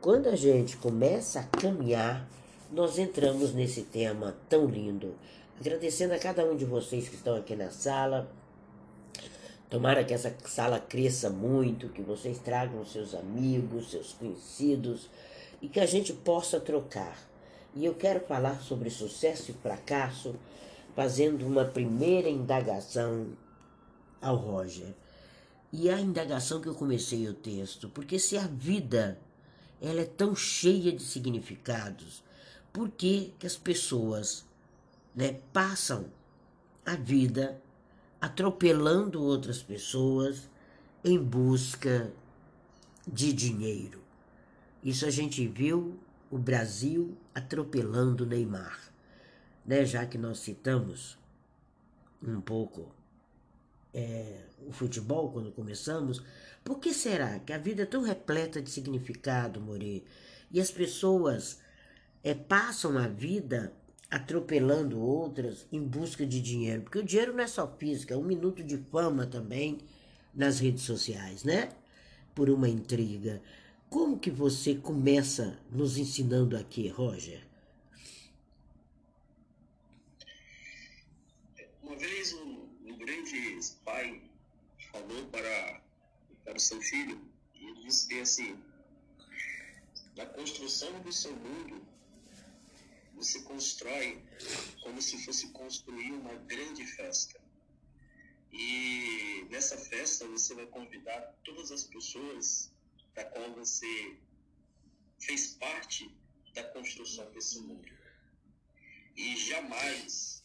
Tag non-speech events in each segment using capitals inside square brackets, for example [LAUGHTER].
quando a gente começa a caminhar, nós entramos nesse tema tão lindo. Agradecendo a cada um de vocês que estão aqui na sala. Tomara que essa sala cresça muito, que vocês tragam seus amigos, seus conhecidos e que a gente possa trocar. E eu quero falar sobre sucesso e fracasso, fazendo uma primeira indagação ao Roger. E a indagação que eu comecei o texto, porque se a vida ela é tão cheia de significados, por que, que as pessoas né, passam a vida atropelando outras pessoas em busca de dinheiro. Isso a gente viu o Brasil atropelando Neymar, né? Já que nós citamos um pouco é, o futebol quando começamos, por que será que a vida é tão repleta de significado, More? E as pessoas é, passam a vida atropelando outras em busca de dinheiro. Porque o dinheiro não é só físico, é um minuto de fama também nas redes sociais, né? Por uma intriga. Como que você começa nos ensinando aqui, Roger? Uma vez um, um grande pai falou para, para o seu filho, e ele disse assim, na construção do seu mundo, você constrói como se fosse construir uma grande festa. E nessa festa você vai convidar todas as pessoas da qual você fez parte da construção desse mundo. E jamais,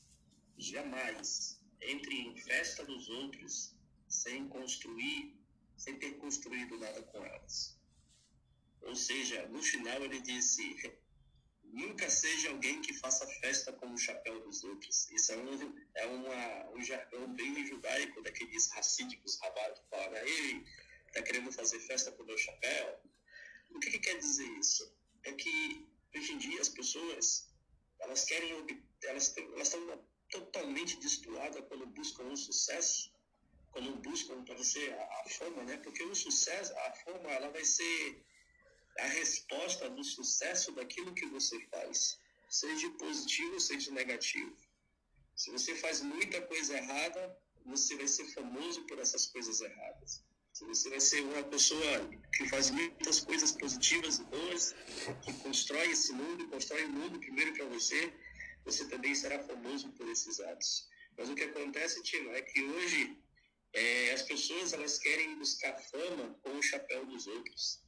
jamais entre em festa dos outros sem construir, sem ter construído nada com elas. Ou seja, no final ele disse: Nunca seja alguém que faça festa com o chapéu dos outros. Isso é um, é uma, um jargão bem judaico daqueles racídicos rabados que falam, ei, tá querendo fazer festa com o meu chapéu? O que, que quer dizer isso? É que hoje em dia as pessoas, elas querem, elas, elas estão totalmente destoadas quando buscam um sucesso, quando buscam para ser a, a fama, né? Porque o sucesso, a fama, ela vai ser a resposta do sucesso daquilo que você faz, seja positivo, seja negativo. Se você faz muita coisa errada, você vai ser famoso por essas coisas erradas. Se você vai ser uma pessoa que faz muitas coisas positivas e boas, que constrói esse mundo, constrói o mundo primeiro para você, você também será famoso por esses atos. Mas o que acontece, Tino, é que hoje é, as pessoas elas querem buscar fama com o chapéu dos outros.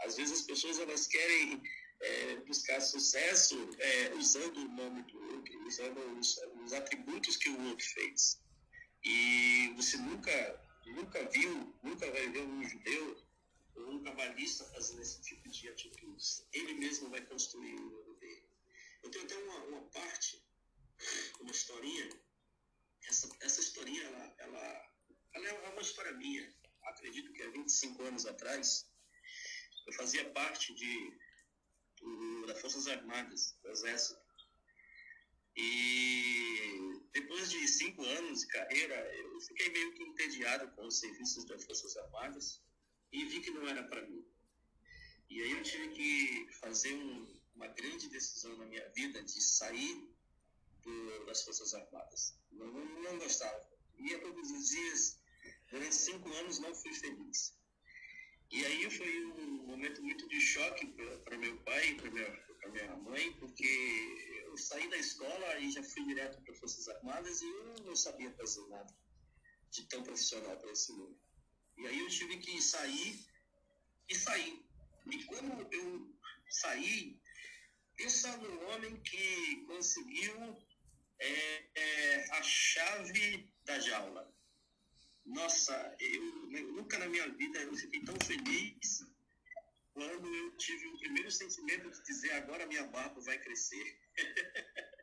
Às vezes as pessoas elas querem é, buscar sucesso é, usando o nome do outro, usando os, os, atributos que o outro fez. E você nunca, nunca viu, nunca vai ver um judeu ou um cabalista fazendo esse tipo de atitudes. Ele mesmo vai construir o nome dele. Eu tenho até uma, uma parte, uma historinha. Essa, essa historinha, ela, ela, ela é uma história minha. Acredito que há 25 anos atrás, eu fazia parte de, do, das Forças Armadas, do Exército. E depois de cinco anos de carreira, eu fiquei meio que entediado com os serviços das Forças Armadas e vi que não era para mim. E aí eu tive que fazer um, uma grande decisão na minha vida de sair do, das Forças Armadas. Não, não, gostava. Ia todos os dias, durante cinco anos não fui feliz. E aí foi um momento muito de choque para meu pai para minha, minha mãe, porque eu saí da escola e já fui direto para Forças Armadas e eu não sabia fazer nada de tão profissional para esse mundo. E aí eu tive que sair e sair. E quando eu saí, pensa num homem que conseguiu é, é, a chave da jaula nossa, eu, nunca na minha vida eu fiquei tão feliz quando eu tive o primeiro sentimento de dizer agora minha barba vai crescer. [LAUGHS]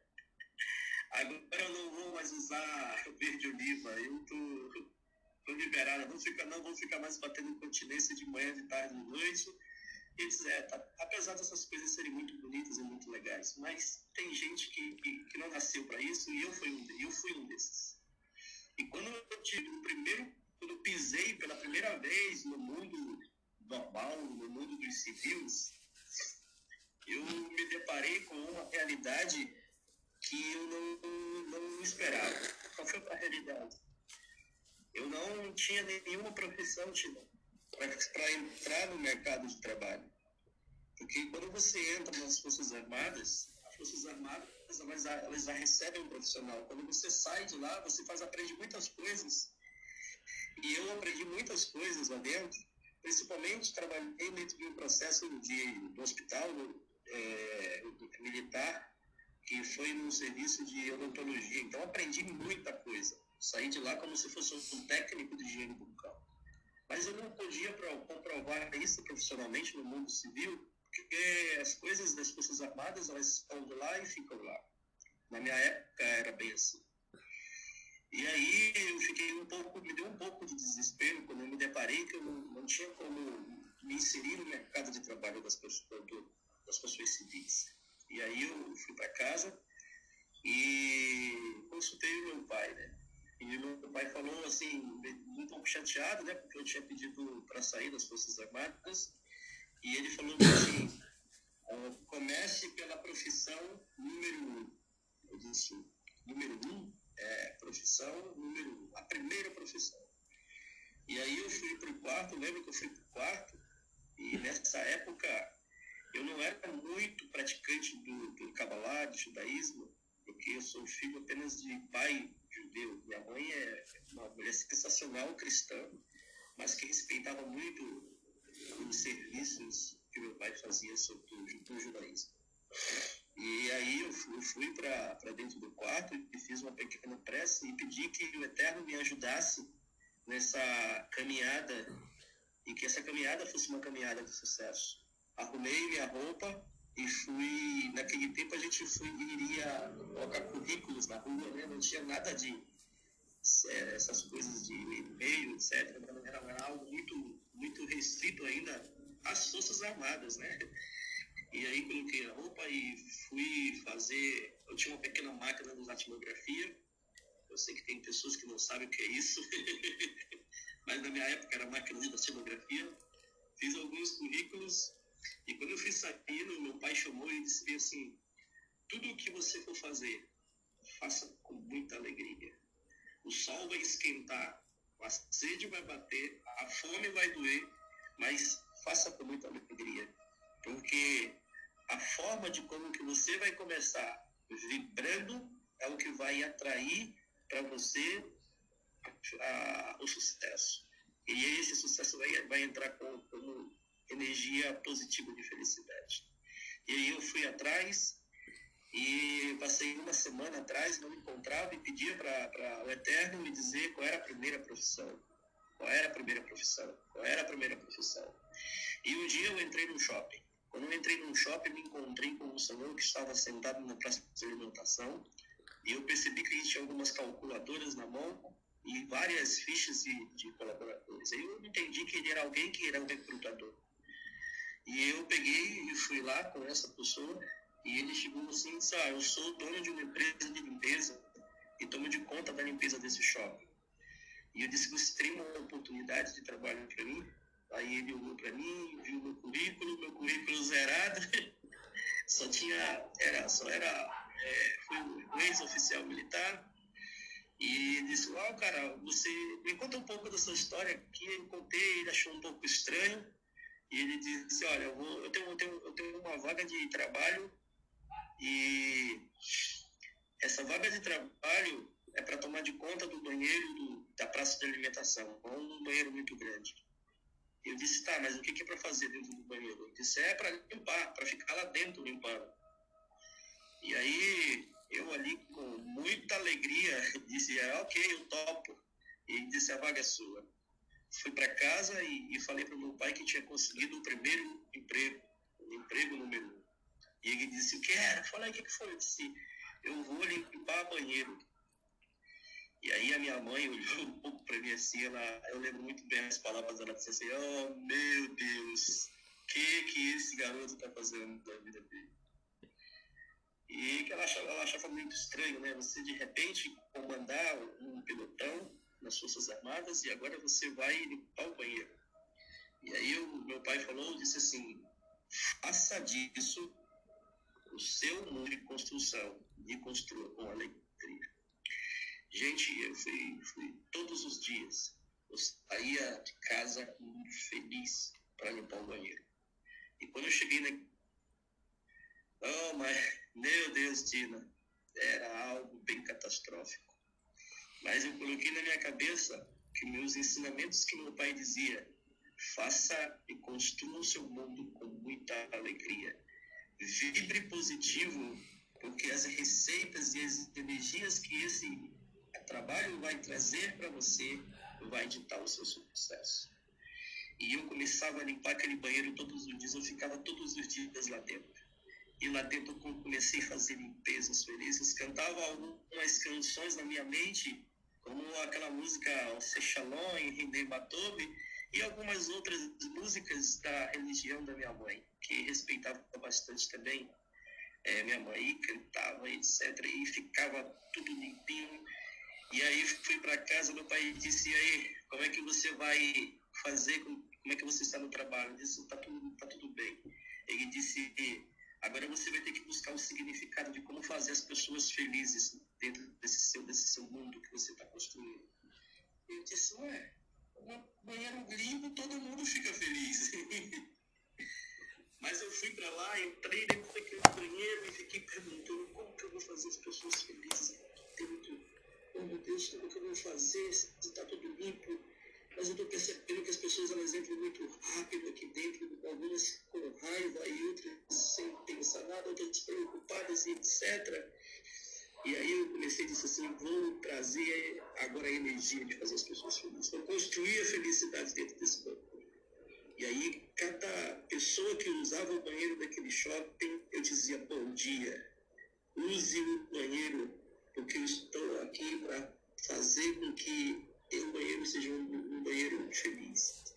agora eu não vou mais usar [LAUGHS] verde oliva, eu tô, tô liberada, não, fica, não vou ficar mais batendo continência de manhã, de tarde, de noite, etc. Apesar dessas coisas serem muito bonitas e muito legais, mas tem gente que, que, que não nasceu para isso e eu fui um, eu fui um desses. E quando eu tive o primeiro, quando eu pisei pela primeira vez no mundo normal, no mundo dos civis, eu me deparei com uma realidade que eu não, não esperava. Qual foi a realidade? Eu não tinha nenhuma profissão para entrar no mercado de trabalho. Porque quando você entra nas Forças Armadas, Forças Armadas elas, elas já recebem um profissional. Quando você sai de lá, você faz, aprende muitas coisas. E eu aprendi muitas coisas lá dentro. Principalmente trabalhei dentro de um processo de, do hospital é, militar, que foi num serviço de odontologia. Então aprendi muita coisa. Saí de lá como se fosse um técnico de higiene bucal. Mas eu não podia comprovar isso profissionalmente no mundo civil, porque as coisas das Forças Armadas, elas estão lá e ficam lá. Na minha época era bem assim. E aí eu fiquei um pouco, me deu um pouco de desespero quando eu me deparei que eu não, não tinha como me inserir no mercado de trabalho das pessoas, das pessoas civis. E aí eu fui para casa e consultei o meu pai, né? E meu pai falou assim, um pouco chateado, né? Porque eu tinha pedido para sair das Forças Armadas e ele falou assim: comece pela profissão número um. Eu disse: número um é profissão número um, a primeira profissão. E aí eu fui para o quarto, lembro que eu fui para o quarto, e nessa época eu não era muito praticante do, do Kabbalah, do judaísmo, porque eu sou filho apenas de pai judeu. Minha mãe é uma mulher sensacional cristã, mas que respeitava muito os serviços que meu pai fazia sobre o, judaísmo. E aí eu fui, fui para dentro do quarto e fiz uma pequena prece e pedi que o Eterno me ajudasse nessa caminhada e que essa caminhada fosse uma caminhada de sucesso. Arrumei minha roupa e fui. Naquele tempo a gente foi, iria colocar currículos na rua, né? não tinha nada de é, essas coisas de e-mail, etc. Era, era algo muito muito restrito ainda às Forças Armadas, né? E aí coloquei a roupa e fui fazer. Eu tinha uma pequena máquina de datilografia. Eu sei que tem pessoas que não sabem o que é isso, [LAUGHS] mas na minha época era máquina de datilografia. Fiz alguns currículos e quando eu fui saindo, meu pai chamou e disse assim: tudo o que você for fazer, faça com muita alegria. O sol vai esquentar, a sede vai bater, a fome vai doer, mas faça com muita alegria, porque a forma de como que você vai começar vibrando é o que vai atrair para você a, a, o sucesso. E esse sucesso vai, vai entrar com, como energia positiva de felicidade. E aí eu fui atrás e passei uma semana atrás, não me encontrava e pedia para o Eterno me dizer qual era a primeira profissão. Qual era a primeira profissão? Qual era a primeira profissão? E um dia eu entrei num shopping. Quando eu entrei num shopping, me encontrei com um senhor que estava sentado na praça de alimentação e eu percebi que ele tinha algumas calculadoras na mão e várias fichas de, de colaboradores. Aí eu entendi que ele era alguém que era um recrutador. E eu peguei e fui lá com essa pessoa e ele chegou assim e ah, eu sou dono de uma empresa de limpeza e tomo de conta da limpeza desse shopping. E eu disse, você tem uma oportunidade de trabalho para mim? Aí ele olhou para mim, viu meu currículo, meu currículo zerado, [LAUGHS] só tinha, era, só era, é, fui um ex-oficial militar, e disse, ó, cara, você me conta um pouco da sua história que eu contei, ele achou um pouco estranho, e ele disse, olha, eu, vou, eu, tenho, eu, tenho, eu tenho uma vaga de trabalho e essa vaga de trabalho é para tomar de conta do banheiro do, da praça de alimentação, ou um banheiro muito grande. Eu disse, tá, mas o que, que é para fazer dentro do banheiro? Ele disse, é para limpar, para ficar lá dentro limpando. E aí, eu ali com muita alegria, [LAUGHS] disse, é, ok, eu topo. E ele disse, a vaga é sua. Fui para casa e, e falei para o meu pai que tinha conseguido o primeiro emprego, o emprego número um. E ele disse, quero. Eu falei, o que, que foi? Eu disse, eu vou limpar banheiro. E aí a minha mãe olhou [LAUGHS] um pouco para mim assim, ela, eu lembro muito bem as palavras dela, disse assim, oh meu Deus, o que que esse garoto está fazendo da vida dele? E que ela achava, ela achava muito estranho, né? Você de repente comandar um pelotão nas Forças Armadas e agora você vai limpar o banheiro. E aí o meu pai falou, disse assim, faça disso o seu mundo de construção, de construa com alegria. Gente, eu fui, fui todos os dias, eu saía de casa muito feliz para limpar o banheiro. E quando eu cheguei na. Oh, mas, meu Deus, Tina, era algo bem catastrófico. Mas eu coloquei na minha cabeça que meus ensinamentos que meu pai dizia, faça e construa o seu mundo com muita alegria. Vibre positivo, porque as receitas e as energias que esse trabalho vai trazer para você vai ditar o seu sucesso. E eu começava a limpar aquele banheiro todos os dias, eu ficava todos os dias lá dentro. E lá dentro eu comecei a fazer limpezas felizes, cantava algumas canções na minha mente, como aquela música Sechalon em Rindei Batobe, e algumas outras músicas da religião da minha mãe, que respeitava bastante também. É, minha mãe cantava, etc. E ficava tudo limpinho. E aí fui para casa, meu pai disse, e aí, como é que você vai fazer, como é que você está no trabalho? Eu disse, está tudo, tá tudo bem. Ele disse, agora você vai ter que buscar o significado de como fazer as pessoas felizes dentro desse seu, desse seu mundo que você está construindo. Eu disse, ué, um banheiro limpo, todo mundo fica feliz. [LAUGHS] Mas eu fui para lá, entrei dentro daquele banheiro e fiquei perguntando como que eu vou fazer as pessoas felizes. Oh meu Deus, como que eu vou fazer se está tudo limpo? Mas eu estou percebendo que as pessoas elas entram muito rápido aqui dentro, algumas com raiva e outras sem pensar nada, outras preocupadas e etc. E aí eu comecei a dizer assim, vou trazer agora a energia de fazer as pessoas felizes. Vou construir a felicidade dentro desse banco. E aí cada pessoa que usava o banheiro daquele shopping, eu dizia bom dia. Use o banheiro, porque eu estou aqui para fazer com que o banheiro seja um, um banheiro feliz.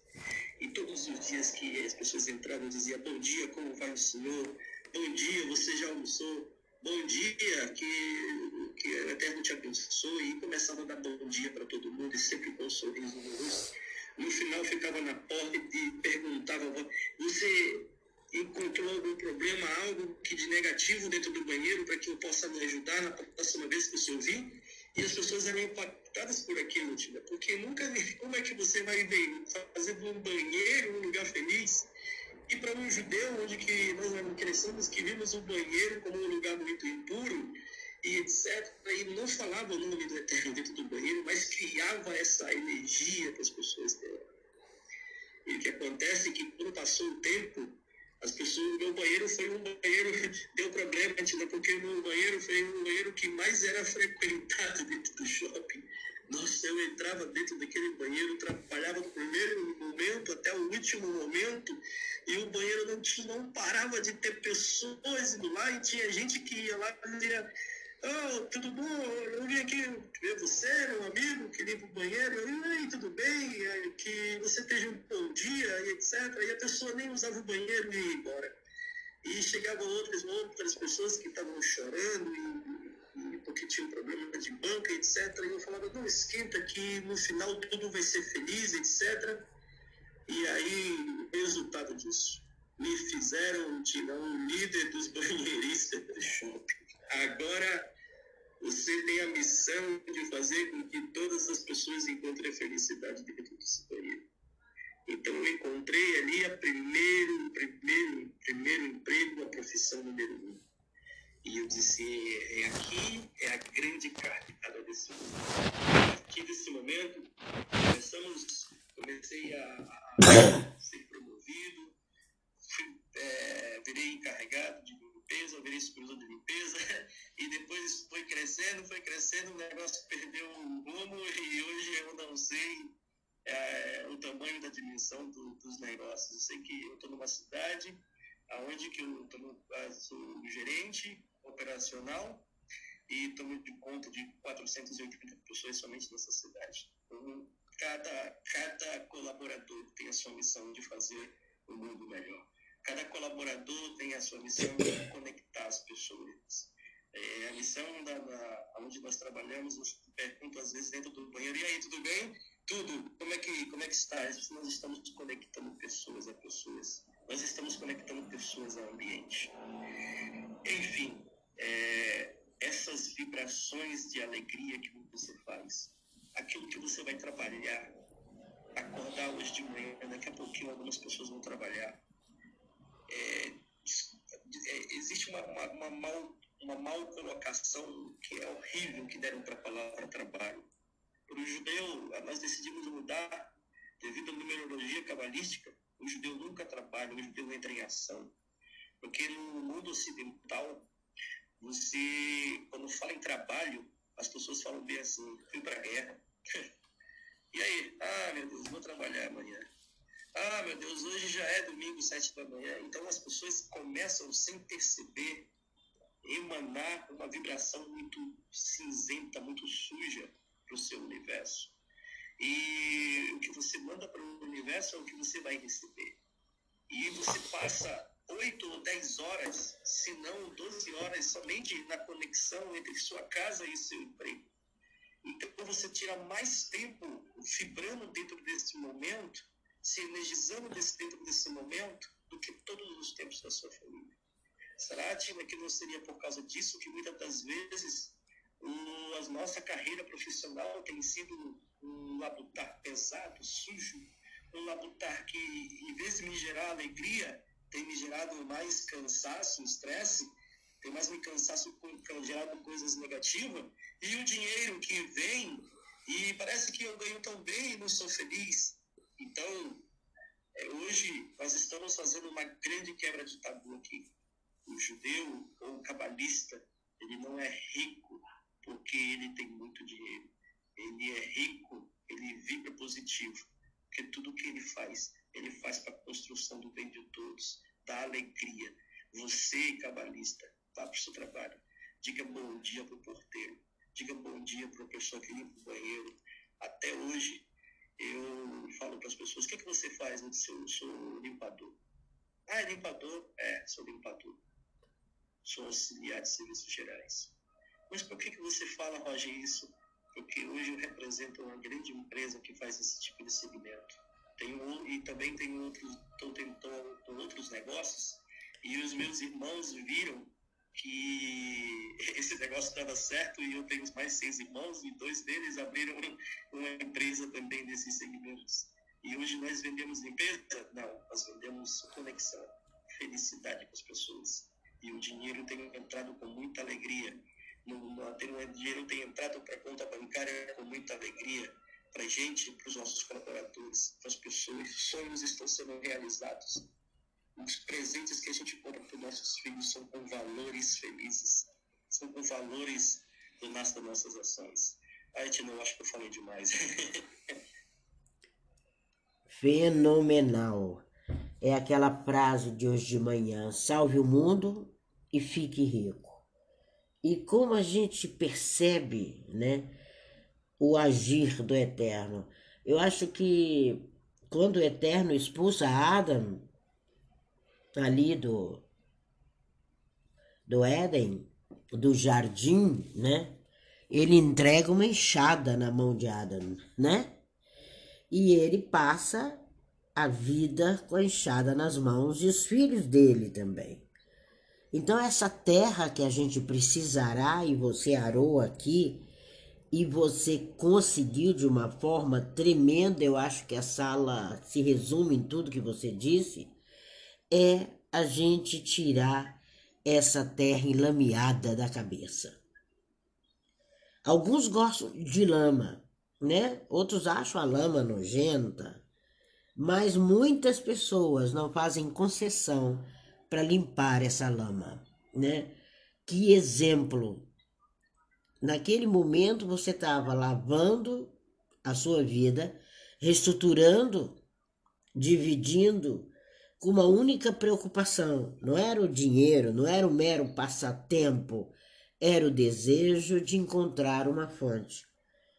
E todos os dias que as pessoas entravam, eu dizia bom dia, como vai o senhor? Bom dia, você já almoçou? bom dia, que, que a Eterno te abençoe, e começava a dar bom dia para todo mundo, e sempre com um sorriso no rosto. No final, ficava na porta e perguntava: Você encontrou algum problema, algo que de negativo dentro do banheiro para que eu possa me ajudar na próxima vez que você ouvir? E as pessoas eram impactadas por aquilo, Tina, porque nunca. Como é que você vai fazer de um banheiro um lugar feliz? E para um judeu, onde que nós crescemos, que vimos o banheiro como um lugar muito impuro, e etc., e não falava o nome do Eterno dentro do banheiro, mas criava essa energia para as pessoas dela. E o que acontece é que quando passou o tempo, as pessoas, meu banheiro foi um banheiro, [LAUGHS] deu problema, porque meu banheiro foi um banheiro que mais era frequentado dentro do shopping. Nossa, eu entrava dentro daquele banheiro, trabalhava do primeiro momento até o último momento, e o banheiro não, tinha, não parava de ter pessoas indo lá, e tinha gente que ia lá e oh, tudo bom? Eu vim aqui ver você, meu amigo, que limpa o banheiro. Eu, Ei, tudo bem? Que você esteja um bom dia, e etc. E a pessoa nem usava o banheiro e ia embora. E chegavam outras, outras pessoas que estavam chorando e porque tinha um problema de banca, etc. E eu falava, não esquenta que no final tudo vai ser feliz, etc. E aí, resultado disso, me fizeram tirar um líder dos [LAUGHS] banheiristas do shopping. Agora, você tem a missão de fazer com que todas as pessoas encontrem a felicidade dentro desse banheiro. Então, eu encontrei ali a primeiro, primeiro, primeiro emprego, a profissão número um e eu disse, é aqui é a grande cartada desse mundo. A partir desse momento, começamos, comecei a, a ser promovido, fui, é, virei encarregado de limpeza, virei supervisor de limpeza, [LAUGHS] e depois foi crescendo, foi crescendo, o negócio perdeu o rumo e hoje eu não sei é, o tamanho da dimensão do, dos negócios. Eu sei que eu estou numa cidade aonde que eu tô, sou gerente operacional e estamos de conta de 480 pessoas somente nessa cidade. Então, cada, cada colaborador tem a sua missão de fazer o mundo melhor. Cada colaborador tem a sua missão de conectar as pessoas. É, a missão da, da, onde nós trabalhamos, eu pergunto às vezes dentro do banheiro, e aí, tudo bem? Tudo. Como é que, como é que está? Nós estamos conectando pessoas a pessoas. Nós estamos conectando pessoas ao ambiente. Enfim, é, essas vibrações de alegria que você faz, aquilo que você vai trabalhar, acordar hoje de manhã, daqui a pouquinho algumas pessoas vão trabalhar. É, é, existe uma, uma, uma, mal, uma mal colocação que é horrível que deram para a palavra trabalho. Para o judeu, nós decidimos mudar devido à numerologia cabalística. O judeu nunca trabalha, o judeu entra em ação. Porque no mundo ocidental, você, quando fala em trabalho, as pessoas falam bem assim, fui para a guerra. [LAUGHS] e aí? Ah, meu Deus, vou trabalhar amanhã. Ah, meu Deus, hoje já é domingo, sete da manhã. Então as pessoas começam sem perceber emanar uma vibração muito cinzenta, muito suja para o seu universo. E o que você manda para o universo é o que você vai receber. E você passa oito ou dez horas, se não doze horas, somente na conexão entre sua casa e seu emprego. Então você tira mais tempo vibrando dentro desse momento, se energizando desse, dentro desse momento, do que todos os tempos da sua família. Será, Tina, que não seria por causa disso que muitas das vezes o, a nossa carreira profissional tem sido um labutar pesado, sujo, um labutar que, em vez de me gerar alegria, tem me gerado mais cansaço, estresse, tem mais me cansaço, gerado coisas negativas, e o dinheiro que vem, e parece que eu ganho tão bem e não sou feliz. Então, é, hoje nós estamos fazendo uma grande quebra de tabu aqui. O judeu ou o cabalista, ele não é rico porque ele tem muito dinheiro. Ele é rico, ele vibra positivo, porque tudo que ele faz ele faz para a construção do bem de todos, da alegria. Você, cabalista, vá para o seu trabalho. Diga bom dia para o porteiro. Diga bom dia para a pessoa que limpa o banheiro. Até hoje, eu falo para as pessoas: o que, é que você faz? Eu sou limpador. Ah, é limpador? É, sou limpador. Sou auxiliar de serviços gerais. Mas por que, que você fala, Roger, isso? Porque hoje eu represento uma grande empresa que faz esse tipo de segmento tenho, e também tenho outros, estou tentando outros negócios, e os meus irmãos viram que esse negócio dava certo e eu tenho mais seis irmãos e dois deles abriram uma empresa também desses segmentos. E hoje nós vendemos limpeza? Não, nós vendemos conexão, felicidade com as pessoas. E o dinheiro tem entrado com muita alegria. O dinheiro tem entrado para a conta bancária com muita alegria para a gente, para os nossos colaboradores, para as pessoas. Os sonhos estão sendo realizados. Os presentes que a gente compra para os nossos filhos são com valores felizes, são com valores do nas nossas ações. Ai, Tina, eu acho que eu falei demais. [LAUGHS] Fenomenal. É aquela frase de hoje de manhã: salve o mundo e fique rico. E como a gente percebe, né? o agir do Eterno. Eu acho que quando o Eterno expulsa Adam ali do, do Éden, do jardim, né? Ele entrega uma enxada na mão de Adam, né? E ele passa a vida com a enxada nas mãos e os filhos dele também. Então, essa terra que a gente precisará e você arou aqui, e você conseguiu de uma forma tremenda, eu acho que a sala se resume em tudo que você disse, é a gente tirar essa terra enlameada da cabeça. Alguns gostam de lama, né? Outros acham a lama nojenta, mas muitas pessoas não fazem concessão para limpar essa lama, né? Que exemplo Naquele momento você estava lavando a sua vida, reestruturando, dividindo com uma única preocupação. Não era o dinheiro, não era o mero passatempo, era o desejo de encontrar uma fonte.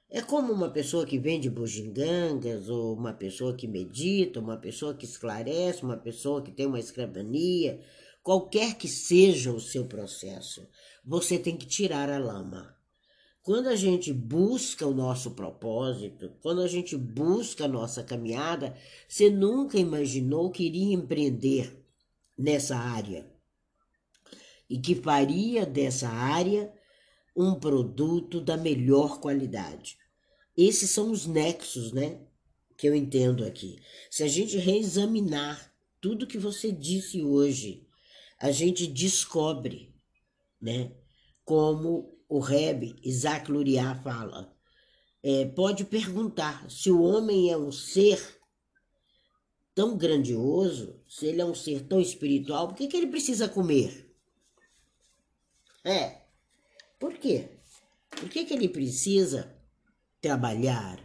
É como uma pessoa que vende bugigangas, ou uma pessoa que medita, uma pessoa que esclarece, uma pessoa que tem uma escrivania, qualquer que seja o seu processo, você tem que tirar a lama. Quando a gente busca o nosso propósito, quando a gente busca a nossa caminhada, você nunca imaginou que iria empreender nessa área. e que faria dessa área um produto da melhor qualidade. Esses são os nexos, né, que eu entendo aqui. Se a gente reexaminar tudo que você disse hoje, a gente descobre, né, como o Reb Isaac Luria fala, é, pode perguntar se o homem é um ser tão grandioso, se ele é um ser tão espiritual, por que, que ele precisa comer? É, por quê? Por que, que ele precisa trabalhar?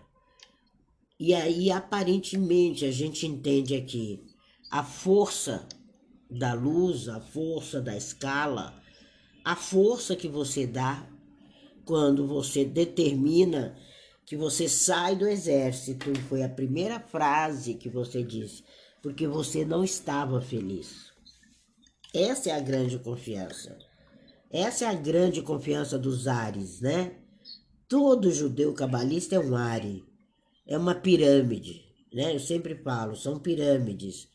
E aí, aparentemente, a gente entende aqui a força da luz, a força da escala, a força que você dá quando você determina que você sai do exército, foi a primeira frase que você disse, porque você não estava feliz. Essa é a grande confiança. Essa é a grande confiança dos ares, né? Todo judeu cabalista é um are, é uma pirâmide, né? Eu sempre falo, são pirâmides,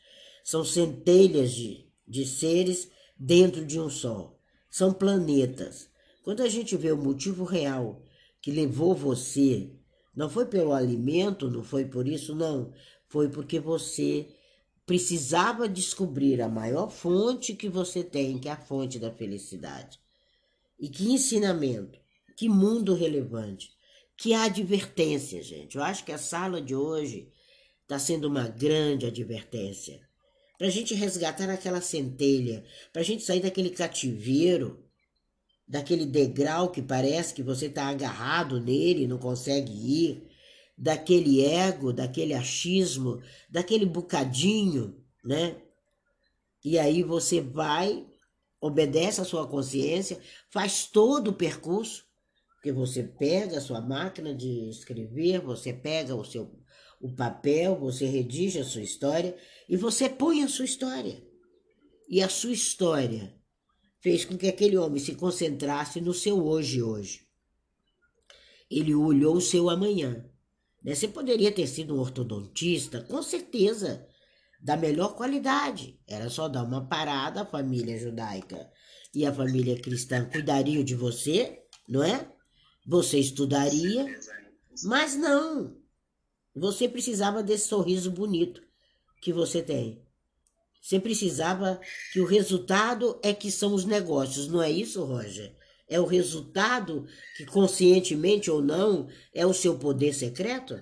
são centelhas de, de seres dentro de um só, são planetas. Quando a gente vê o motivo real que levou você, não foi pelo alimento, não foi por isso, não. Foi porque você precisava descobrir a maior fonte que você tem, que é a fonte da felicidade. E que ensinamento, que mundo relevante, que advertência, gente. Eu acho que a sala de hoje está sendo uma grande advertência. Para a gente resgatar aquela centelha, para a gente sair daquele cativeiro daquele degrau que parece que você está agarrado nele não consegue ir, daquele ego, daquele achismo, daquele bocadinho, né? E aí você vai, obedece à sua consciência, faz todo o percurso, porque você pega a sua máquina de escrever, você pega o seu o papel, você redige a sua história e você põe a sua história. E a sua história fez com que aquele homem se concentrasse no seu hoje hoje. Ele olhou o seu amanhã. Né? Você poderia ter sido um ortodontista, com certeza, da melhor qualidade. Era só dar uma parada, a família judaica e a família cristã cuidariam de você, não é? Você estudaria, mas não. Você precisava desse sorriso bonito que você tem. Você precisava que o resultado é que são os negócios, não é isso, Roger? É o resultado que, conscientemente ou não, é o seu poder secreto?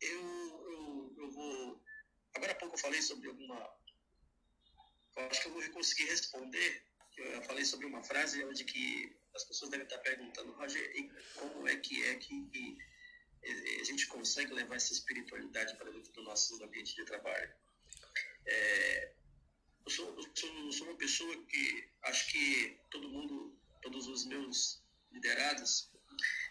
Eu, eu, eu vou. Agora há pouco eu falei sobre alguma. Eu acho que eu vou conseguir responder. Eu falei sobre uma frase onde que as pessoas devem estar perguntando, Roger, como é que é que a gente consegue levar essa espiritualidade para dentro do nosso ambiente de trabalho. É, eu, sou, sou, sou, uma pessoa que acho que todo mundo, todos os meus liderados,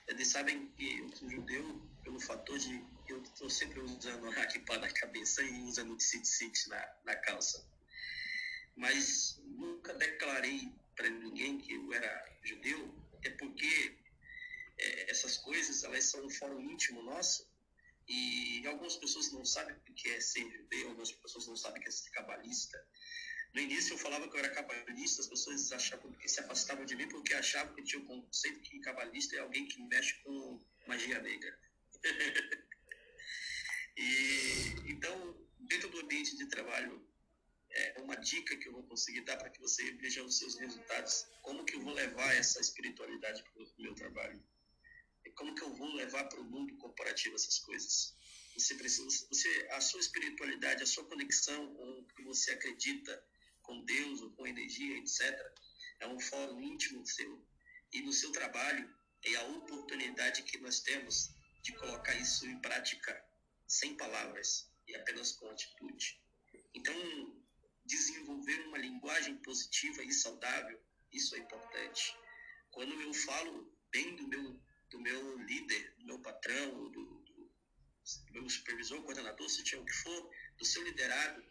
eles sabem que eu sou judeu pelo fator de eu estou sempre usando a kippah na cabeça e usando o tzitzit na, na calça. Mas nunca declarei para ninguém que eu era judeu, é porque é, essas coisas, elas são um fórum íntimo nosso, e algumas pessoas não sabem o que é judeu, algumas pessoas não sabem o que é ser cabalista. No início eu falava que eu era cabalista, as pessoas achavam que se afastavam de mim porque achavam que tinha o conceito que cabalista é alguém que mexe com magia negra. [LAUGHS] e, então, dentro do ambiente de trabalho, é uma dica que eu vou conseguir dar para que você veja os seus resultados, como que eu vou levar essa espiritualidade para o meu trabalho como que eu vou levar para o mundo corporativo essas coisas? Você precisa, você, a sua espiritualidade, a sua conexão com o que você acredita, com Deus ou com energia, etc., é um fórum íntimo seu. E no seu trabalho é a oportunidade que nós temos de colocar isso em prática sem palavras e apenas com atitude. Então, desenvolver uma linguagem positiva e saudável, isso é importante. Quando eu falo bem do meu do meu líder, do meu patrão, do, do, meu supervisor, coordenador, seja o que for, do seu liderado,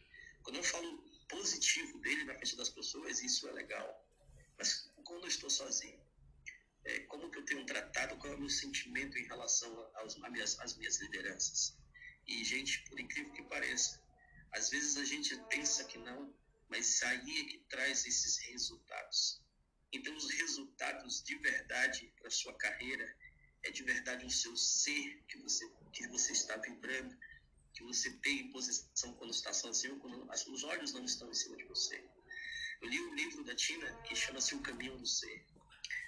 quando eu falo positivo dele na frente das pessoas, isso é legal. Mas quando eu estou sozinho, é, como que eu tenho tratado, qual é o meu sentimento em relação aos, às, minhas, às minhas lideranças? E, gente, por incrível que pareça, Às vezes a gente pensa que não, mas aí é que traz esses resultados. Então, os resultados de verdade para sua carreira é de verdade o seu ser que você, que você está vibrando, que você tem em posição quando está sozinho, quando os olhos não estão em cima de você. Eu li um livro da Tina que chama-se O Caminho do Ser.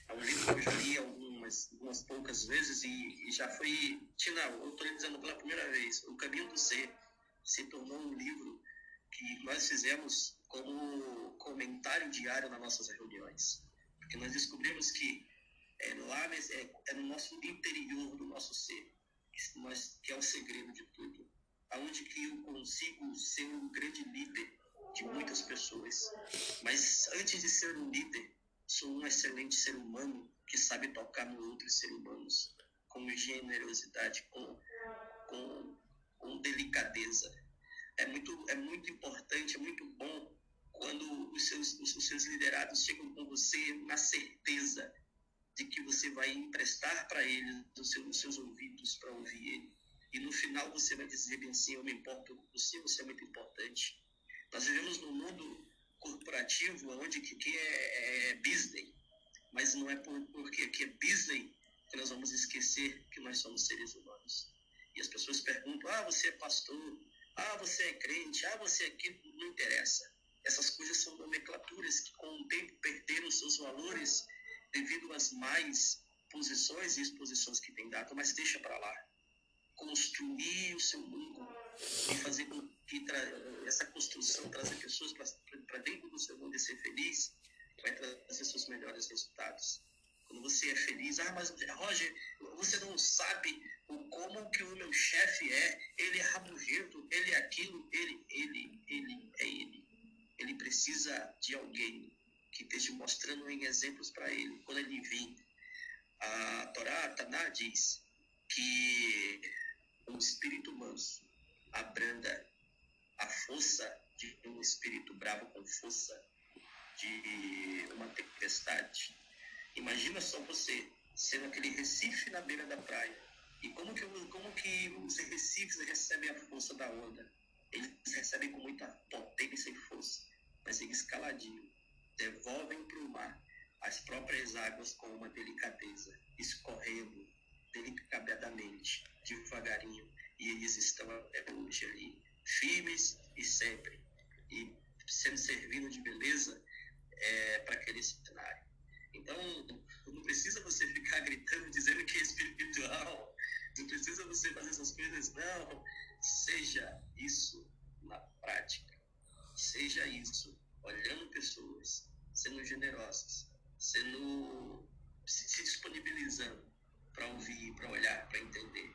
É um livro que eu já li algumas, algumas poucas vezes e, e já foi. Tina, eu estou lhe dizendo pela primeira vez: O Caminho do Ser se tornou um livro que nós fizemos como comentário diário nas nossas reuniões. Porque nós descobrimos que é lá é, é no nosso interior do nosso ser que, que é o segredo de tudo. Aonde que eu consigo ser um grande líder de muitas pessoas. Mas antes de ser um líder, sou um excelente ser humano que sabe tocar no outros seres humanos com generosidade, com, com, com delicadeza. É muito, é muito importante, é muito bom quando os seus, os seus liderados chegam com você na certeza de que você vai emprestar para eles os seus, os seus ouvidos para ouvir ele. E no final você vai dizer bem assim, eu me importo com você, você é muito importante. Nós vivemos num mundo corporativo onde que, que é, é business, mas não é por, porque aqui é business que nós vamos esquecer que nós somos seres humanos. E as pessoas perguntam, ah, você é pastor, ah, você é crente, ah, você é aquilo, não interessa. Essas coisas são nomenclaturas que com o tempo perderam seus valores devido às mais posições e exposições que tem dado, mas deixa para lá. Construir o seu mundo e fazer com que essa construção trazer pessoas para dentro do seu mundo e ser feliz, vai trazer seus melhores resultados. Quando você é feliz, ah, mas Roger, você não sabe o como que o meu chefe é, ele é rabugento, ele é aquilo, ele, ele, ele é ele. Ele precisa de alguém que esteja mostrando em exemplos para ele. Quando ele vir, a Torá, Taná diz que um espírito manso abranda a força de um espírito bravo com força de uma tempestade. Imagina só você sendo aquele Recife na beira da praia. E como que, como que os Recifes recebem a força da onda? Eles recebem com muita potência e força, mas eles caladinho devolvem para o mar as próprias águas com uma delicadeza, escorrendo delicadamente, devagarinho, e eles estão até hoje ali, firmes e sempre, e sendo servidos de beleza é, para aquele cenário. Então, não precisa você ficar gritando, dizendo que é espiritual, não precisa você fazer essas coisas, não. Seja isso na prática, seja isso olhando pessoas, sendo generosas, sendo se disponibilizando para ouvir, para olhar, para entender.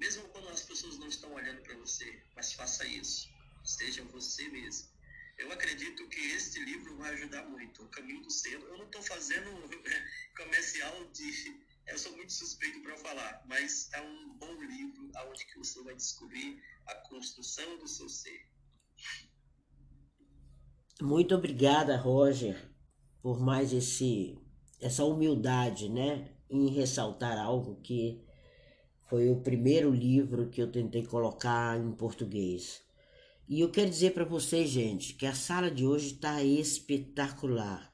Mesmo quando as pessoas não estão olhando para você, mas faça isso. Seja você mesmo. Eu acredito que este livro vai ajudar muito. O Caminho do Ser. Eu não estou fazendo [LAUGHS] comercial de. Eu sou muito suspeito para falar, mas é um bom livro onde que você vai descobrir a construção do seu ser. Muito obrigada, Roger, por mais esse essa humildade, né, em ressaltar algo que foi o primeiro livro que eu tentei colocar em português. E eu quero dizer para vocês, gente, que a sala de hoje está espetacular.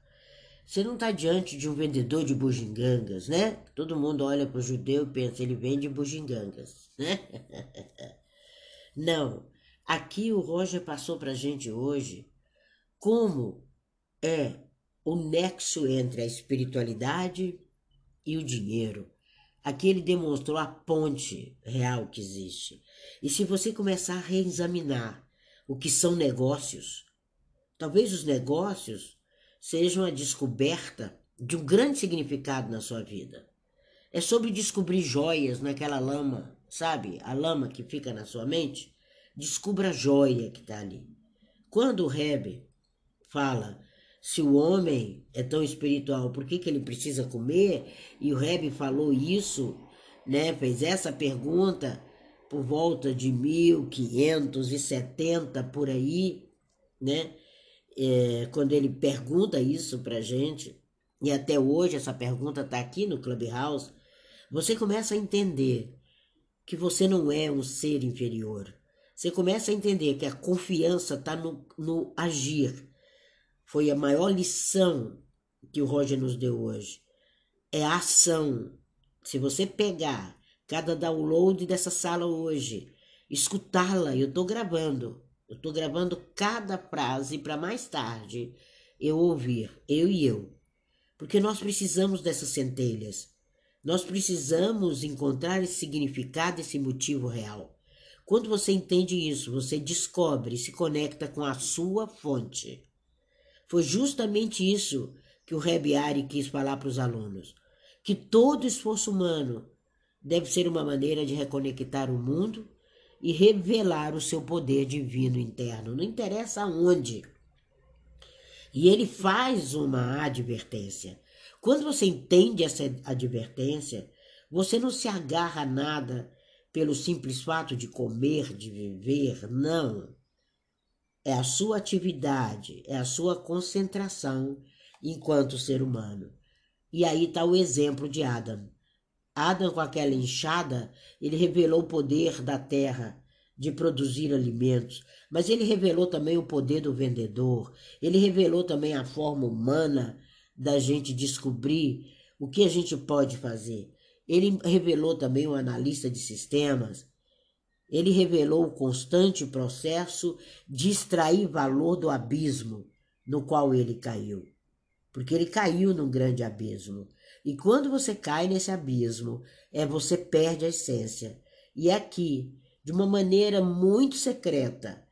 Você não está diante de um vendedor de bugigangas, né? Todo mundo olha para o judeu e pensa, ele vende bugigangas, né? [LAUGHS] não. Aqui o Roger passou para a gente hoje como é o nexo entre a espiritualidade e o dinheiro. Aqui ele demonstrou a ponte real que existe. E se você começar a reexaminar o que são negócios, talvez os negócios sejam a descoberta de um grande significado na sua vida. É sobre descobrir joias naquela lama, sabe? A lama que fica na sua mente. Descubra a joia que está ali. Quando o Rebe fala se o homem é tão espiritual, por que, que ele precisa comer? E o Rebbe falou isso, né? Fez essa pergunta por volta de 1570 por aí, né? É, quando ele pergunta isso pra gente, e até hoje essa pergunta está aqui no Clubhouse, você começa a entender que você não é um ser inferior. você começa a entender que a confiança está no, no agir. Foi a maior lição que o Roger nos deu hoje. É a ação. Se você pegar cada download dessa sala hoje, escutá-la, eu estou gravando. Eu estou gravando cada frase para mais tarde eu ouvir, eu e eu. Porque nós precisamos dessas centelhas. Nós precisamos encontrar esse significado, esse motivo real. Quando você entende isso, você descobre se conecta com a sua fonte. Foi justamente isso que o Reb Ari quis falar para os alunos. Que todo esforço humano deve ser uma maneira de reconectar o mundo e revelar o seu poder divino interno, não interessa aonde. E ele faz uma advertência. Quando você entende essa advertência, você não se agarra a nada pelo simples fato de comer, de viver, não. É a sua atividade, é a sua concentração enquanto ser humano. E aí está o exemplo de Adam. Adam, com aquela enxada, ele revelou o poder da terra de produzir alimentos, mas ele revelou também o poder do vendedor, ele revelou também a forma humana da gente descobrir o que a gente pode fazer. Ele revelou também o analista de sistemas. Ele revelou o constante processo de extrair valor do abismo no qual ele caiu. Porque ele caiu num grande abismo. E quando você cai nesse abismo, é você perde a essência. E aqui, de uma maneira muito secreta,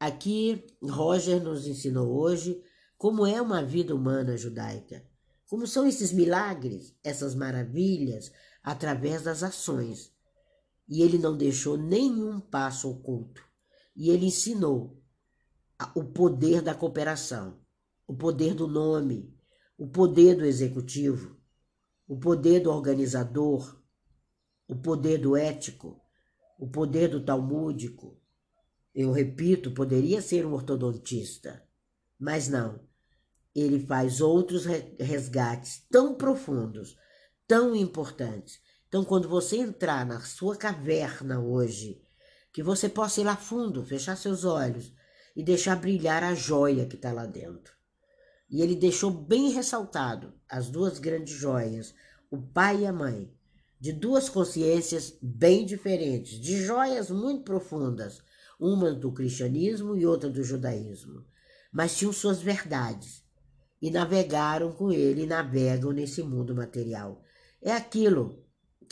aqui Roger nos ensinou hoje como é uma vida humana judaica. Como são esses milagres, essas maravilhas, através das ações. E ele não deixou nenhum passo oculto. E ele ensinou o poder da cooperação, o poder do nome, o poder do executivo, o poder do organizador, o poder do ético, o poder do talmúdico. Eu repito, poderia ser um ortodontista, mas não ele faz outros resgates tão profundos, tão importantes. Então, quando você entrar na sua caverna hoje, que você possa ir lá fundo, fechar seus olhos e deixar brilhar a joia que está lá dentro. E ele deixou bem ressaltado as duas grandes joias, o pai e a mãe, de duas consciências bem diferentes, de joias muito profundas, uma do cristianismo e outra do judaísmo, mas tinham suas verdades e navegaram com ele e navegam nesse mundo material. É aquilo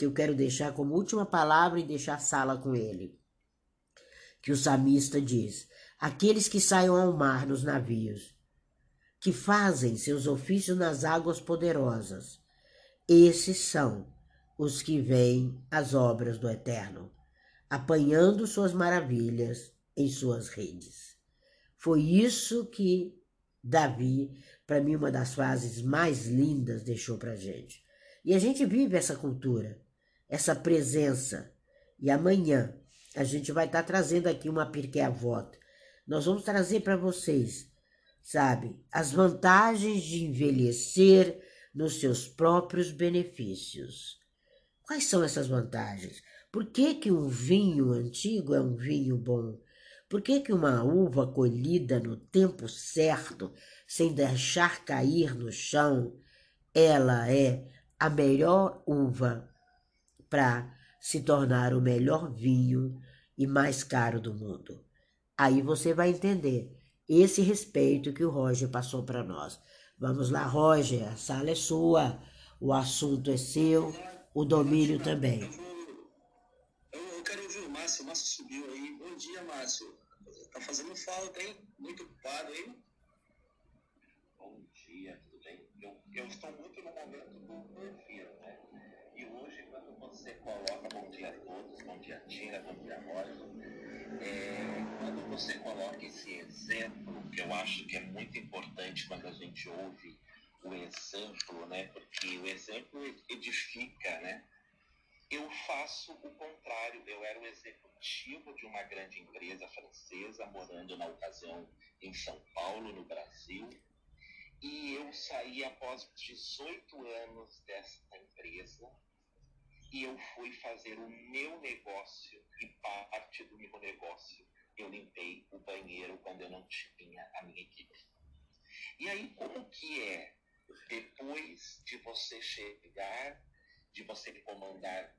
que eu quero deixar como última palavra e deixar sala com ele. Que o samista diz: aqueles que saiam ao mar nos navios, que fazem seus ofícios nas águas poderosas, esses são os que veem as obras do Eterno, apanhando suas maravilhas em suas redes. Foi isso que Davi para mim, uma das frases mais lindas deixou para gente. E a gente vive essa cultura, essa presença. E amanhã a gente vai estar tá trazendo aqui uma Pirkei Avot. Nós vamos trazer para vocês, sabe, as vantagens de envelhecer nos seus próprios benefícios. Quais são essas vantagens? Por que, que um vinho antigo é um vinho bom? Por que, que uma uva colhida no tempo certo sem deixar cair no chão, ela é a melhor uva para se tornar o melhor vinho e mais caro do mundo. Aí você vai entender esse respeito que o Roger passou para nós. Vamos lá, Roger, a sala é sua, o assunto é seu, o domínio também. Eu, quero ouvir o Márcio, o Márcio subiu aí. Bom dia, Márcio. Tá fazendo falta, hein? Muito ocupado, hein? dia, tudo bem? Eu, eu estou muito no momento do perfil, né? Quando você coloca, bom dia a todos, bom dia Tina, bom dia Roger, é, quando você coloca esse exemplo, que eu acho que é muito importante quando a gente ouve o exemplo, né? Porque o exemplo edifica, né? Eu faço o contrário. Eu era o executivo de uma grande empresa francesa, morando na ocasião em São Paulo, no Brasil. E eu saí após 18 anos desta empresa e eu fui fazer o meu negócio e parte do meu negócio eu limpei o banheiro quando eu não tinha a minha equipe. E aí, como que é depois de você chegar, de você comandar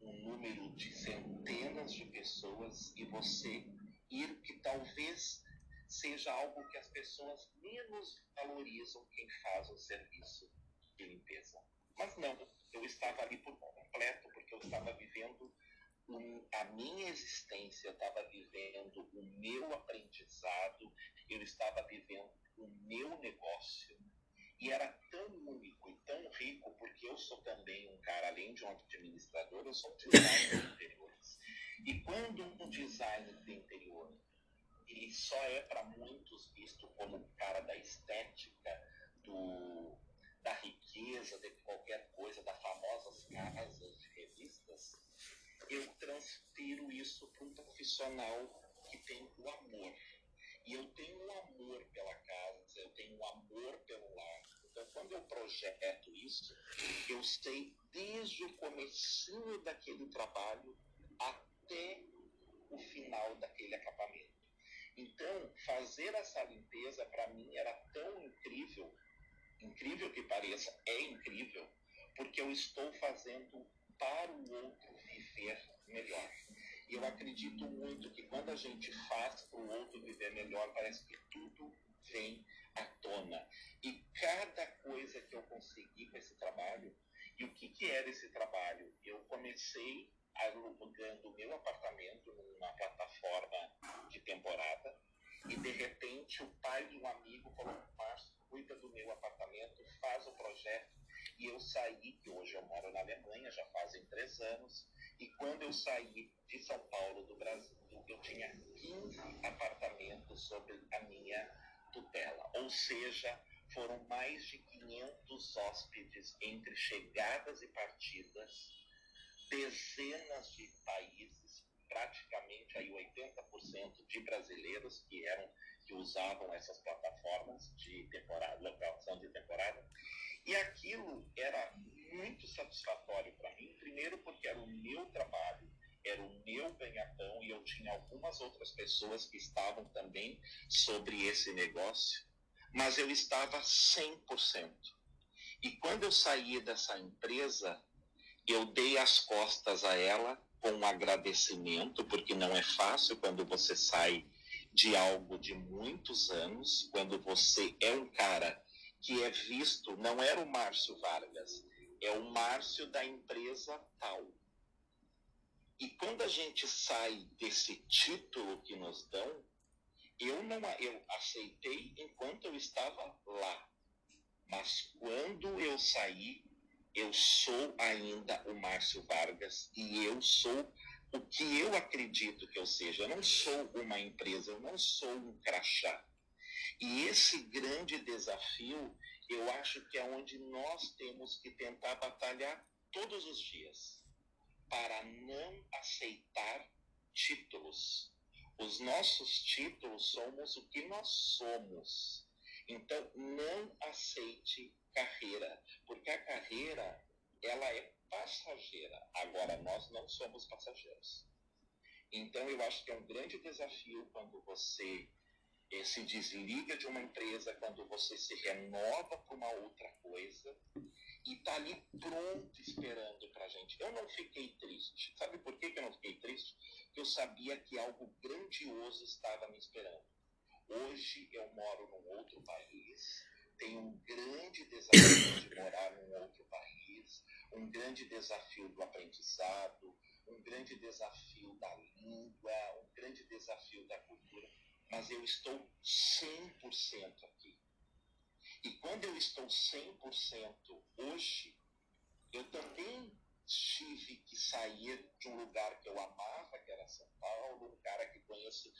um número de centenas de pessoas e você ir que talvez seja algo que as pessoas menos valorizam quem faz o serviço de limpeza. Mas não, eu estava ali por completo, porque eu estava vivendo um, a minha existência, eu estava vivendo o meu aprendizado, eu estava vivendo o meu negócio. E era tão único e tão rico, porque eu sou também um cara, além de um administrador, eu sou um designer de interiores. E quando um designer de interior ele só é para muitos visto como o cara da estética, de qualquer coisa, das famosas casas de revistas, eu transfiro isso para um profissional que tem o amor. E eu tenho um amor pela casa, eu tenho um amor pelo lar. Então, quando eu projeto isso, eu sei desde o comecinho daquele trabalho até o final daquele acabamento. Então, fazer essa limpeza para mim era tão incrível, incrível que pareça, é incrível, porque eu estou fazendo para o outro viver melhor. E eu acredito muito que quando a gente faz para o outro viver melhor, parece que tudo vem à tona. E cada coisa que eu consegui com esse trabalho, e o que, que era esse trabalho? Eu comecei alugando o meu apartamento numa plataforma de temporada e de repente o pai de um amigo falou, Márcio, cuida do meu apartamento, faz o projeto e eu saí, que hoje eu moro na Alemanha, já fazem três anos, e quando eu saí de São Paulo, do Brasil, eu tinha 15 apartamentos sob a minha tutela. Ou seja, foram mais de 500 hóspedes entre chegadas e partidas dezenas de países, praticamente aí 80% de brasileiros que eram que usavam essas plataformas de temporada, locação de temporada. E aquilo era muito satisfatório para mim, primeiro porque era o meu trabalho, era o meu ganha-pão e eu tinha algumas outras pessoas que estavam também sobre esse negócio, mas eu estava 100%. E quando eu saí dessa empresa, eu dei as costas a ela com um agradecimento, porque não é fácil quando você sai de algo de muitos anos, quando você é um cara que é visto, não era o Márcio Vargas, é o Márcio da empresa tal. E quando a gente sai desse título que nos dão, eu não eu aceitei enquanto eu estava lá. Mas quando eu saí, eu sou ainda o Márcio Vargas e eu sou o que eu acredito que eu seja. Eu não sou uma empresa, eu não sou um crachá. E esse grande desafio, eu acho que é onde nós temos que tentar batalhar todos os dias para não aceitar títulos. Os nossos títulos somos o que nós somos. Então, não aceite carreira, porque a carreira ela é passageira. Agora nós não somos passageiros. Então eu acho que é um grande desafio quando você eh, se desliga de uma empresa, quando você se renova para uma outra coisa e está ali pronto esperando para a gente. Eu não fiquei triste. Sabe por que, que eu não fiquei triste? Porque eu sabia que algo grandioso estava me esperando. Hoje eu moro num outro país, tem um grande desafio de morar num outro país, um grande desafio do aprendizado, um grande desafio da língua, um grande desafio da cultura, mas eu estou 100% aqui. E quando eu estou 100% hoje, eu também tive que sair de um lugar que eu amava, que era São Paulo, um cara que conheço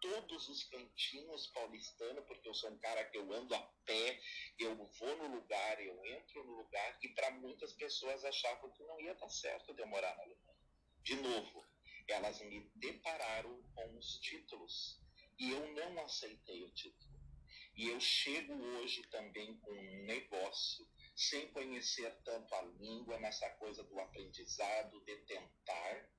todos os cantinhos paulistanos, porque eu sou um cara que eu ando a pé, eu vou no lugar, eu entro no lugar, e para muitas pessoas achavam que não ia dar certo de eu morar na Alemanha. De novo, elas me depararam com os títulos, e eu não aceitei o título. E eu chego hoje também com um negócio, sem conhecer tanto a língua, nessa coisa do aprendizado, de tentar,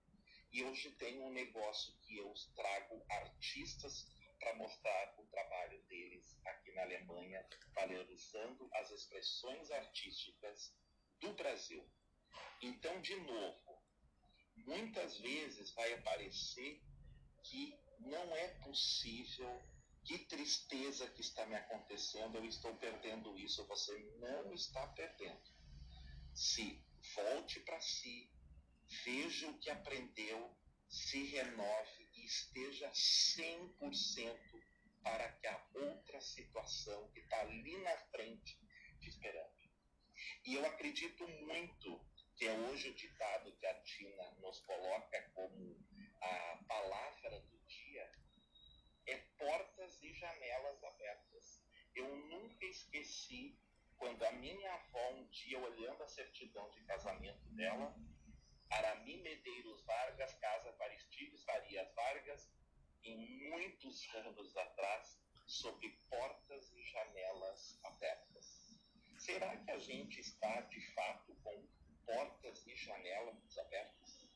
E hoje tem um negócio que eu trago artistas para mostrar o trabalho deles aqui na Alemanha, valorizando as expressões artísticas do Brasil. Então, de novo, muitas vezes vai aparecer que não é possível, que tristeza que está me acontecendo, eu estou perdendo isso, você não está perdendo. Se volte para si, veja o que aprendeu, se renove e esteja 100% para que a outra situação que está ali na frente te esperando. E eu acredito muito que é hoje o ditado que a Tina nos coloca como a palavra do dia, é portas e janelas abertas. Eu nunca esqueci quando a minha avó, um dia olhando a certidão de casamento dela, Arami Medeiros Vargas, casa Aristides Farias Vargas, em muitos anos atrás, sobre portas e janelas abertas. Será que a gente está, de fato, com portas e janelas abertas?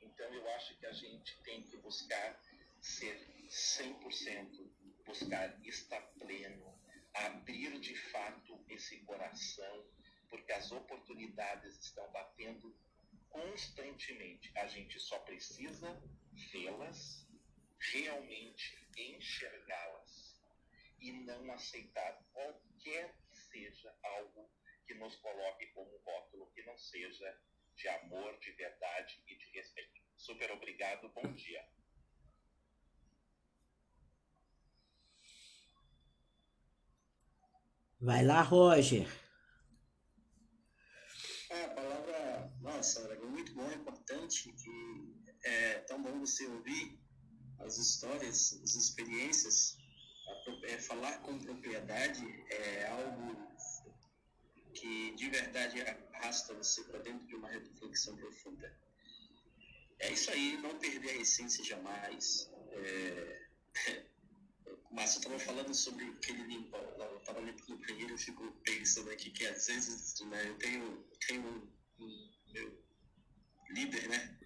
Então, eu acho que a gente tem que buscar ser 100%, buscar estar pleno, abrir de fato esse coração, porque as oportunidades estão batendo constantemente. A gente só precisa vê-las, realmente enxergá-las e não aceitar qualquer que seja algo que nos coloque como rótulo que não seja de amor, de verdade e de respeito. Super obrigado, bom dia. Vai lá, Roger. É, a palavra, nossa, é muito bom, é importante, que é tão bom você ouvir as histórias, as experiências, é, falar com propriedade é algo que de verdade arrasta você para dentro de uma reflexão profunda. É isso aí, não perder a essência jamais. É... [LAUGHS] O estava falando sobre que ele limpa, eu estava limpando o banheiro, eu fico pensando aqui que às vezes né, eu tenho, tenho meu líder, né,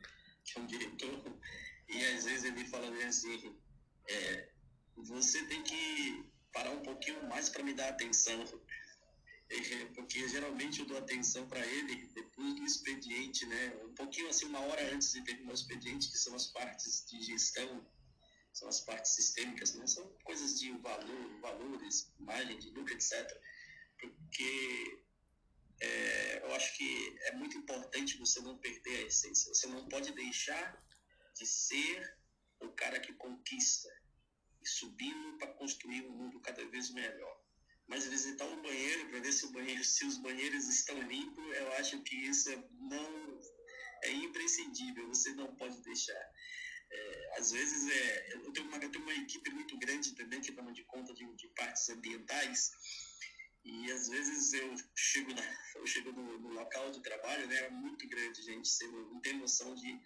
que é um diretor, e às vezes ele fala assim, é, você tem que parar um pouquinho mais para me dar atenção porque geralmente eu dou atenção para ele depois do expediente, né? Um pouquinho assim, uma hora antes de terminar o expediente, que são as partes de gestão, são as partes sistêmicas, né? São coisas de valor, valores, margem de lucro, etc. Porque é, eu acho que é muito importante você não perder a essência. Você não pode deixar de ser o cara que conquista e subindo para construir um mundo cada vez melhor mas visitar um banheiro para ver se, banheiro, se os banheiros estão limpos, eu acho que isso é, não é imprescindível, você não pode deixar. É, às vezes, é, eu, tenho uma, eu tenho uma equipe muito grande também que toma de conta de, de partes ambientais, e às vezes eu chego, na, eu chego no, no, local de trabalho, né, é muito grande, gente, você não tem noção de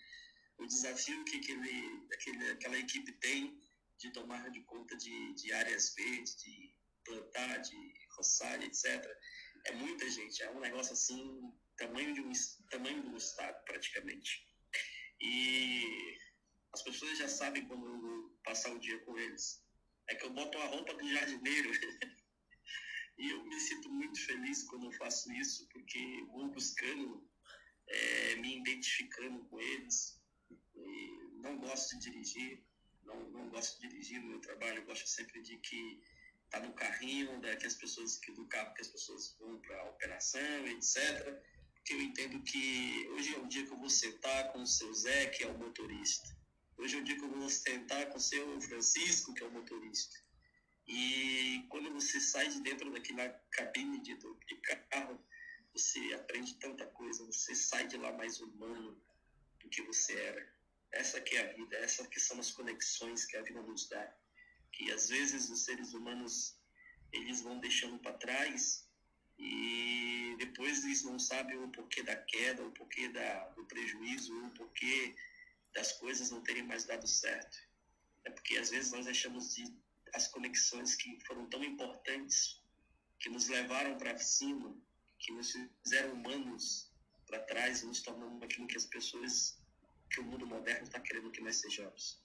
o desafio que aquele, aquele, aquela equipe tem de tomar de conta de, de áreas verdes, de plantar, de roçar, etc. É muita gente, é um negócio assim, tamanho, de um, tamanho do estado, praticamente. E as pessoas já sabem quando eu passar o dia com eles. É que eu boto a roupa do jardineiro. [LAUGHS] e eu me sinto muito feliz quando eu faço isso, porque vou buscando, é, me identificando com eles. E não gosto de dirigir, não, não gosto de dirigir no meu trabalho, eu gosto sempre de que tá no carrinho, né, que as pessoas, que do carro que as pessoas vão para a operação, etc. Porque eu entendo que hoje é o dia que eu vou sentar com o seu Zé, que é o motorista. Hoje é o dia que eu vou sentar com o seu Francisco, que é o motorista. E quando você sai de dentro daquela cabine de, de carro, você aprende tanta coisa, você sai de lá mais humano do que você era. Essa que é a vida, essa que são as conexões que a vida nos dá que às vezes os seres humanos eles vão deixando para trás e depois eles não sabem o porquê da queda, o porquê da, do prejuízo, o porquê das coisas não terem mais dado certo. É porque às vezes nós deixamos de as conexões que foram tão importantes, que nos levaram para cima, que nos fizeram humanos para trás, nos tornamos aquilo que as pessoas que o mundo moderno está querendo que nós sejamos.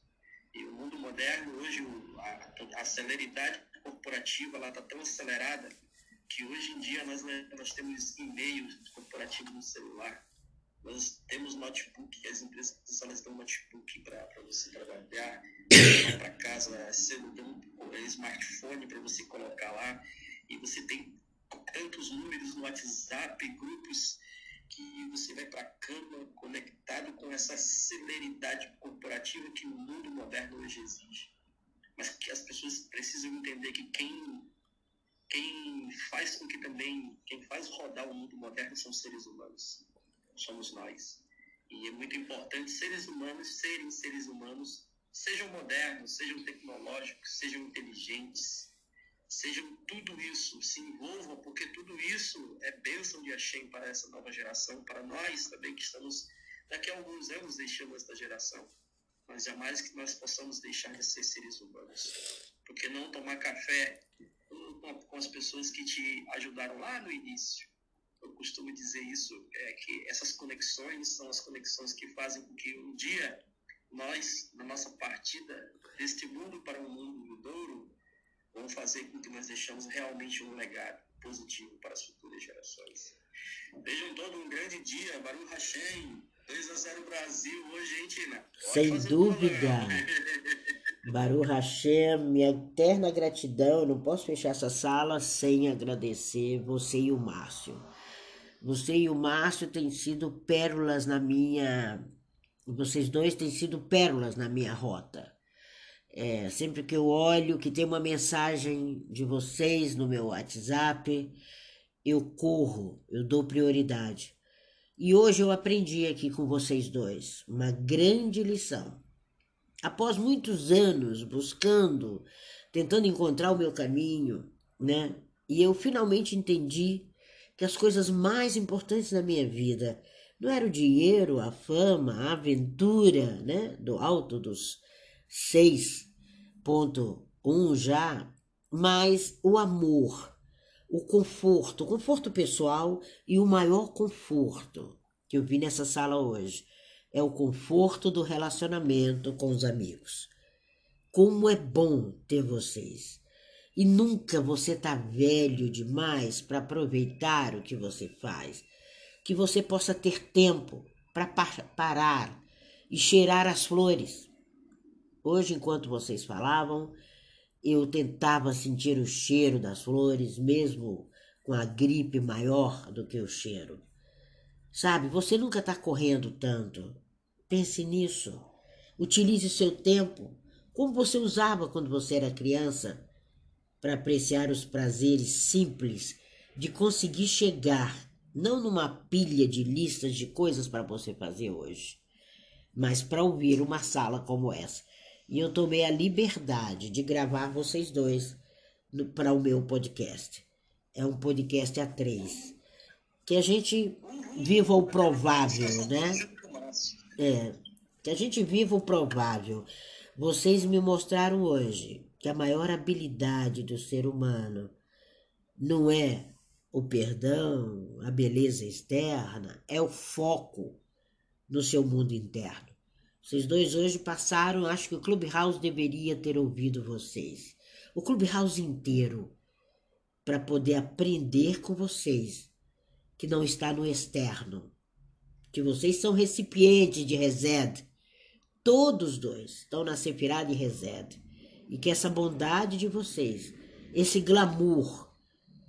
E o mundo moderno, hoje, a, a celeridade corporativa está tão acelerada que hoje em dia nós, nós temos e-mail corporativo no celular, nós temos notebook, as empresas elas dão notebook para você trabalhar, para casa, dão um smartphone para você colocar lá, e você tem tantos números no WhatsApp, grupos que você vai para a cama conectado com essa celeridade corporativa que o mundo moderno hoje exige. Mas que as pessoas precisam entender que quem, quem faz com que também, quem faz rodar o mundo moderno são seres humanos. Somos nós. E é muito importante seres humanos serem seres humanos, sejam modernos, sejam tecnológicos, sejam inteligentes, sejam tudo isso, se envolvam, porque tudo isso é bênção de Hashem para essa nova geração, para nós também que estamos daqui a alguns anos deixando esta geração. Mas jamais que nós possamos deixar de ser seres humanos. Porque não tomar café com as pessoas que te ajudaram lá no início. Eu costumo dizer isso, é que essas conexões são as conexões que fazem com que um dia nós, na nossa partida deste mundo para o mundo do Douro, vamos fazer com que nós deixamos realmente um legado positivo para as futuras gerações. Vejam todo um grande dia, Baru Hashem, 2 a 0 Brasil hoje, hein, Tina? Sem dúvida. [LAUGHS] [LAUGHS] Baru Hashem, minha eterna gratidão. Eu não posso fechar essa sala sem agradecer você e o Márcio. Você e o Márcio têm sido pérolas na minha. Vocês dois têm sido pérolas na minha rota. É, sempre que eu olho que tem uma mensagem de vocês no meu WhatsApp, eu corro, eu dou prioridade. E hoje eu aprendi aqui com vocês dois uma grande lição. Após muitos anos buscando, tentando encontrar o meu caminho, né? E eu finalmente entendi que as coisas mais importantes na minha vida não era o dinheiro, a fama, a aventura, né? Do alto dos 6.1 já, mas o amor, o conforto, o conforto pessoal e o maior conforto que eu vi nessa sala hoje é o conforto do relacionamento com os amigos. Como é bom ter vocês. E nunca você tá velho demais para aproveitar o que você faz. Que você possa ter tempo para parar e cheirar as flores Hoje, enquanto vocês falavam, eu tentava sentir o cheiro das flores, mesmo com a gripe maior do que o cheiro. Sabe, você nunca está correndo tanto. Pense nisso. Utilize seu tempo como você usava quando você era criança para apreciar os prazeres simples de conseguir chegar, não numa pilha de listas de coisas para você fazer hoje, mas para ouvir uma sala como essa. E eu tomei a liberdade de gravar vocês dois para o meu podcast. É um podcast a três. Que a gente viva o provável, né? É. Que a gente viva o provável. Vocês me mostraram hoje que a maior habilidade do ser humano não é o perdão, a beleza externa, é o foco no seu mundo interno. Vocês dois hoje passaram, acho que o Clubhouse deveria ter ouvido vocês. O Clubhouse inteiro, para poder aprender com vocês, que não está no externo, que vocês são recipientes de Resed. Todos dois estão na Sefirá de Resed. E que essa bondade de vocês, esse glamour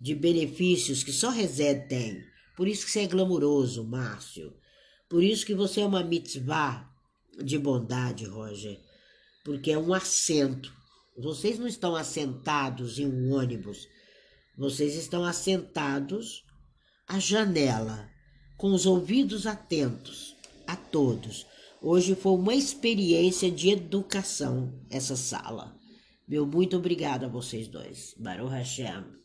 de benefícios que só Resed tem, por isso que você é glamuroso, Márcio, por isso que você é uma mitzvah, de bondade, Roger, porque é um assento. Vocês não estão assentados em um ônibus, vocês estão assentados à janela, com os ouvidos atentos a todos. Hoje foi uma experiência de educação essa sala. Meu muito obrigado a vocês dois. Baruch Hashem.